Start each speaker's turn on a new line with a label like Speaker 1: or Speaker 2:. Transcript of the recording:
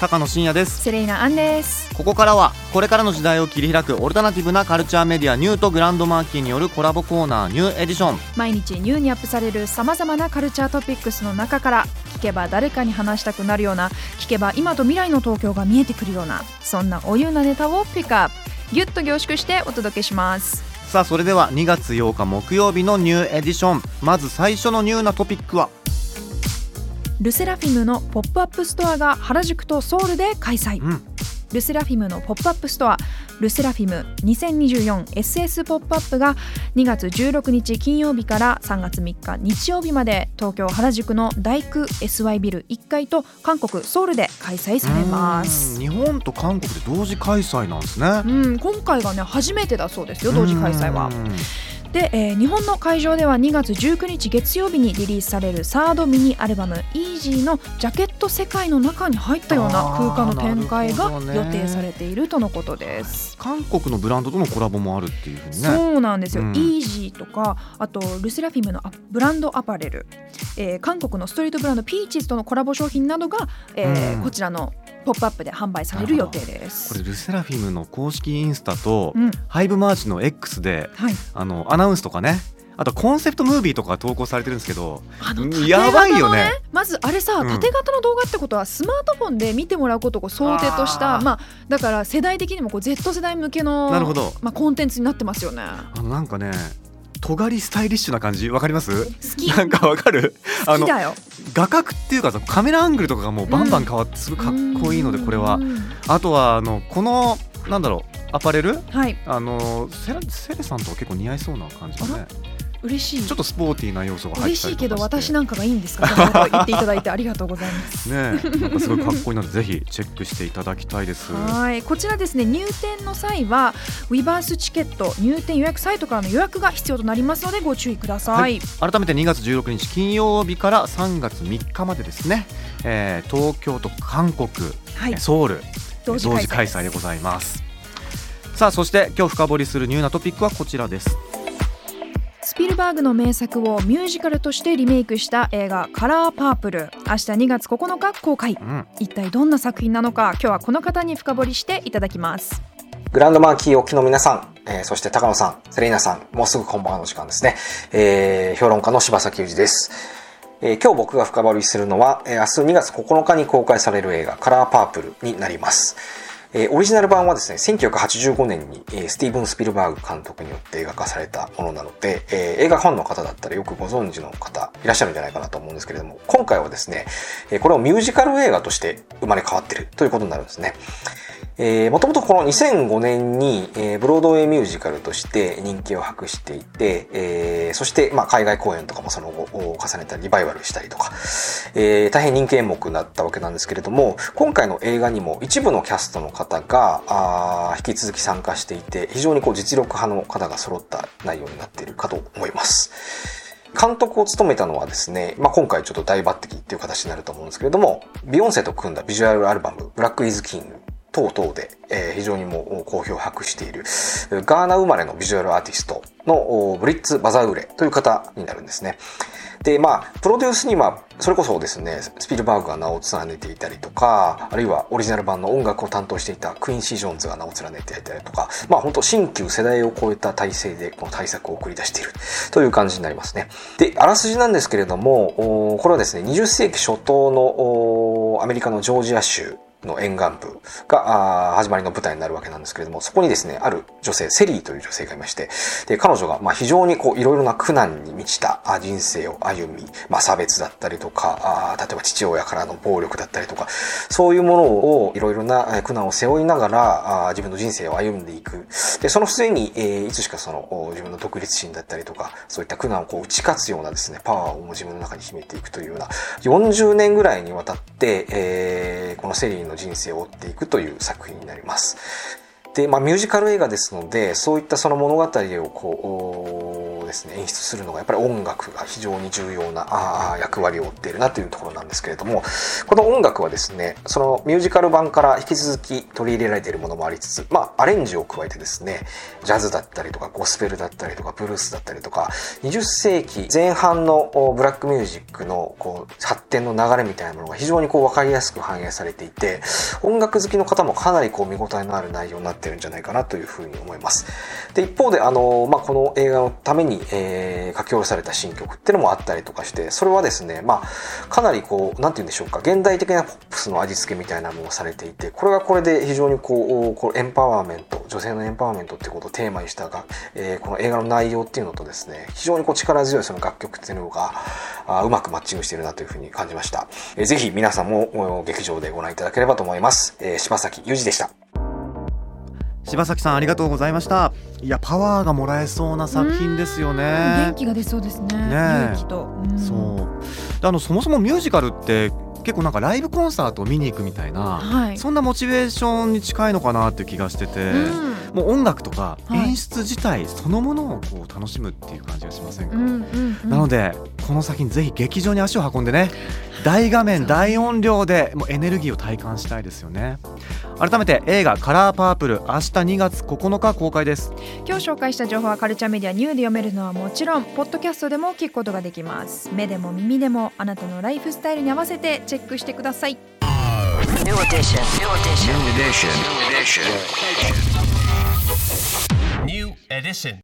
Speaker 1: 高野真也です。
Speaker 2: セレイナアンです。
Speaker 1: ここからはこれからの時代を切り開くオルタナティブなカルチャーメディアニューとグランドマーキーによるコラボコーナーニューエディション。
Speaker 2: 毎日ニューにアップされるさまざまなカルチャートピックスの中から聞けば誰かに話したくなるような聞けば今と未来の東京が見えてくるようなそんなニューなネタをピックアップギュッと凝縮してお届けします。
Speaker 1: さあそれでは2月8日木曜日のニューエディション。まず最初のニューなトピックは
Speaker 2: ルセラフィムのポップアップストアが原宿とソウルで開催、
Speaker 1: うん。
Speaker 2: ルセラフィムのポップアップストアルセラフィム 2024SS ポップアップが2月16日金曜日から3月3日日曜日まで東京原宿の大工 SY ビル1階と韓国ソウルで開催されます。
Speaker 1: 日本と韓国で同時開催なんですね。
Speaker 2: うん、今回がね初めてだそうですよ同時開催は。
Speaker 1: うん
Speaker 2: で、えー日本の会場では2月19日月曜日にリリースされるサードミニアルバム「EASY」のジャケット世界の中に入ったような空間の展開が予定されているとのことです。
Speaker 1: 韓国のブランドとのコラボもあるっていうふうにね。
Speaker 2: そうなんですよ、
Speaker 1: うん。
Speaker 2: EASY とかあとルセラフィムのアブランドアパレル、えー韓国のストリートブランドピーチーズとのコラボ商品などが、えー
Speaker 1: うん。
Speaker 2: こちらのポップアップで販売される予定です。
Speaker 1: これルセラフィムの公式インスタと、
Speaker 2: うん。
Speaker 1: ハイブマーチの X で
Speaker 2: はい、
Speaker 1: あのアナウンスとかね。あとコンセプトムービーとかが投稿されてるんですけど
Speaker 2: あの
Speaker 1: うん
Speaker 2: 縦型の
Speaker 1: やばいよね。
Speaker 2: まずあれさ、
Speaker 1: うん。
Speaker 2: 縦型の動画ってことはスマートフォンで見てもらうことを想定としたまあだから世代的にもこう Z 世代向けの
Speaker 1: なるほど。
Speaker 2: まあ、コンテンツになってますよね。
Speaker 1: あのなんかね尖りスタイリッシュな感じわかります？
Speaker 2: 好き。
Speaker 1: なんかわかる？あの
Speaker 2: 好きだよ。
Speaker 1: 画角っていうかさカメラアングルとかがもうバンバン変わってすごいかっこいいのでこれは。
Speaker 2: うん
Speaker 1: あとはあのこのなんだろうアパレル？
Speaker 2: はい。
Speaker 1: あのセレセレさんとか結構似合いそうな感じのね
Speaker 2: 嬉しい
Speaker 1: ちょっとスポーティーな要素が入っ
Speaker 2: 嬉しいけど私
Speaker 1: な
Speaker 2: なんかがいいんですか？言っていただいてありがとうございます。
Speaker 1: ねなんかすごいかっこいいのでぜひチェックしていただきたいです。
Speaker 2: はい。こちらですね。入店の際はウィバースチケット入店予約サイトからの予約が必要となりますのでご注意ください、
Speaker 1: はい。改めて2月16日金曜日から3月3日までですね、えー東京と韓国、
Speaker 2: はい。
Speaker 1: ソウル
Speaker 2: 同時
Speaker 1: 開
Speaker 2: 開催で
Speaker 1: ございます。さあそして今日深掘りするニューなトピックはこちらです。
Speaker 2: スピルバーグの名作をミュージカルとしてリメイクした映画「カラーパープル」明日2月9日公開
Speaker 1: うん
Speaker 2: 一体どんな作品なのか今日はこの方に深掘りしていただきます
Speaker 3: グランドマーキーお聞きの皆さん、えーそして高野さん、セレイナさん、もうすぐこんばんはの時間ですね。えー評論家の柴崎裕二です。えー今日僕が深掘りするのは、えー明日2月9日に公開される映画、カラーパープルになります。えーオリジナル版はですね、1985年に、えースティーブン・スピルバーグ監督によって映画化されたものなので、えー映画ファンの方だったらよくご存知の方いらっしゃるんじゃないかなと思うんですけれども、今回はですね、えこれをミュージカル映画として生まれ変わってるということになるんですね。えー、もともとこの2005年に、えーブロードウェイミュージカルとして人気を博していて、えーそして、まあ、海外公演とかもその後を重ねたりリバイバルしたりとか、えー大変人気演目になったわけなんですけれども、今回の映画にも一部のキャストの方が、あー引き続き参加していて、非常にこう実力派の方が揃った内容になっているかと思います。監督を務めたのはですね、まあ、今回ちょっと大抜擢っていう形になると思うんですけれども、ビヨンセと組んだビジュアルアルバム、ブラックイズキング等々で、え非常にもう好評を博している、ガーナ生まれのビジュアルアーティストのブリッツ・バザウレという方になるんですね。で、まあ、プロデュースには、それこそですね、スピルバーグが名を連ねていたりとか、あるいはオリジナル版の音楽を担当していたクインシー・ジョーンズが名を連ねていたりとか、まあ本当新旧世代を超えた体制でこの対策を送り出しているという感じになりますね。で、あらすじなんですけれども、これはですね、20世紀初頭のアメリカのジョージア州の沿岸部が始まりの舞台になるわけなんですけれども、そこにですね、ある女性、セリーという女性がいまして、で、彼女がまあ非常にこういろいろな苦難に満ちた人生を歩み、まあ差別だったりとか、あ例えば父親からの暴力だったりとか、そういうものをいろいろな苦難を背負いながら自分の人生を歩んでいく。で、その末に、えーいつしかその自分の独立心だったりとか、そういった苦難をこう打ち勝つようなですね、パワーを自分の中に秘めていくというような、40年ぐらいにわたって、えーこのセリーの人生を追っていくという作品になります。で、まあ、ミュージカル映画ですので、そういったその物語をこう、ですね演出するのがやっぱり音楽が非常に重要な役割を負っているなというところなんですけれどもこの音楽はですねそのミュージカル版から引き続き取り入れられているものもありつつまあアレンジを加えてですねジャズだったりとかゴスペルだったりとかブルースだったりとか20世紀前半のブラックミュージックのこう発展の流れみたいなものが非常にこう分かりやすく反映されていて音楽好きの方もかなりこう見応えのある内容になってるんじゃないかなというふうに思います。で一方であの、まあ、この映画のために、えー書き下ろされた新曲っていうのもあったりとかしてそれはですね、まあ、かなりこうなんて言うんでしょうか現代的なポップスの味付けみたいなものをされていてこれがこれで非常にこうこうエンパワーメント女性のエンパワーメントっていうことをテーマにしたが、えーこの映画の内容っていうのとですね非常にこう力強いその楽曲っていうのがあうまくマッチングしているなというふうに感じました、えーぜひ皆さんもお劇場でご覧いただければと思います、えー柴崎裕二でした。
Speaker 1: 柴崎さんありがとうございました。いやパワーがもらえそうな作品ですよ
Speaker 2: うん
Speaker 1: ね
Speaker 2: 元気が出そうですね。
Speaker 1: ねそう。であのそもそもミュージカルって結構なんかライブコンサートを見に行くみたいな、
Speaker 2: はい。
Speaker 1: そんなモチベーションに近いのかなっていう気がしてて、
Speaker 2: うん。
Speaker 1: もう音楽とか
Speaker 2: はい。
Speaker 1: 演出自体そのものをこう楽しむっていう感じがしませんか、
Speaker 2: うんうんうん。
Speaker 1: なのでこの作品ぜひ劇場に足を運んでね。大画面大音量でもうエネルギーを体感したいですよね改めて映画「カラーパープル」明日2月9日公開です
Speaker 2: 今日紹介した情報はカルチャーメディアニューで読めるのはもちろんポッドキャストでも聞くことができます目でも耳でもあなたのライフスタイルに合わせてチェックしてください
Speaker 4: New edition. New edition.
Speaker 5: New edition. New edition.
Speaker 6: New edition.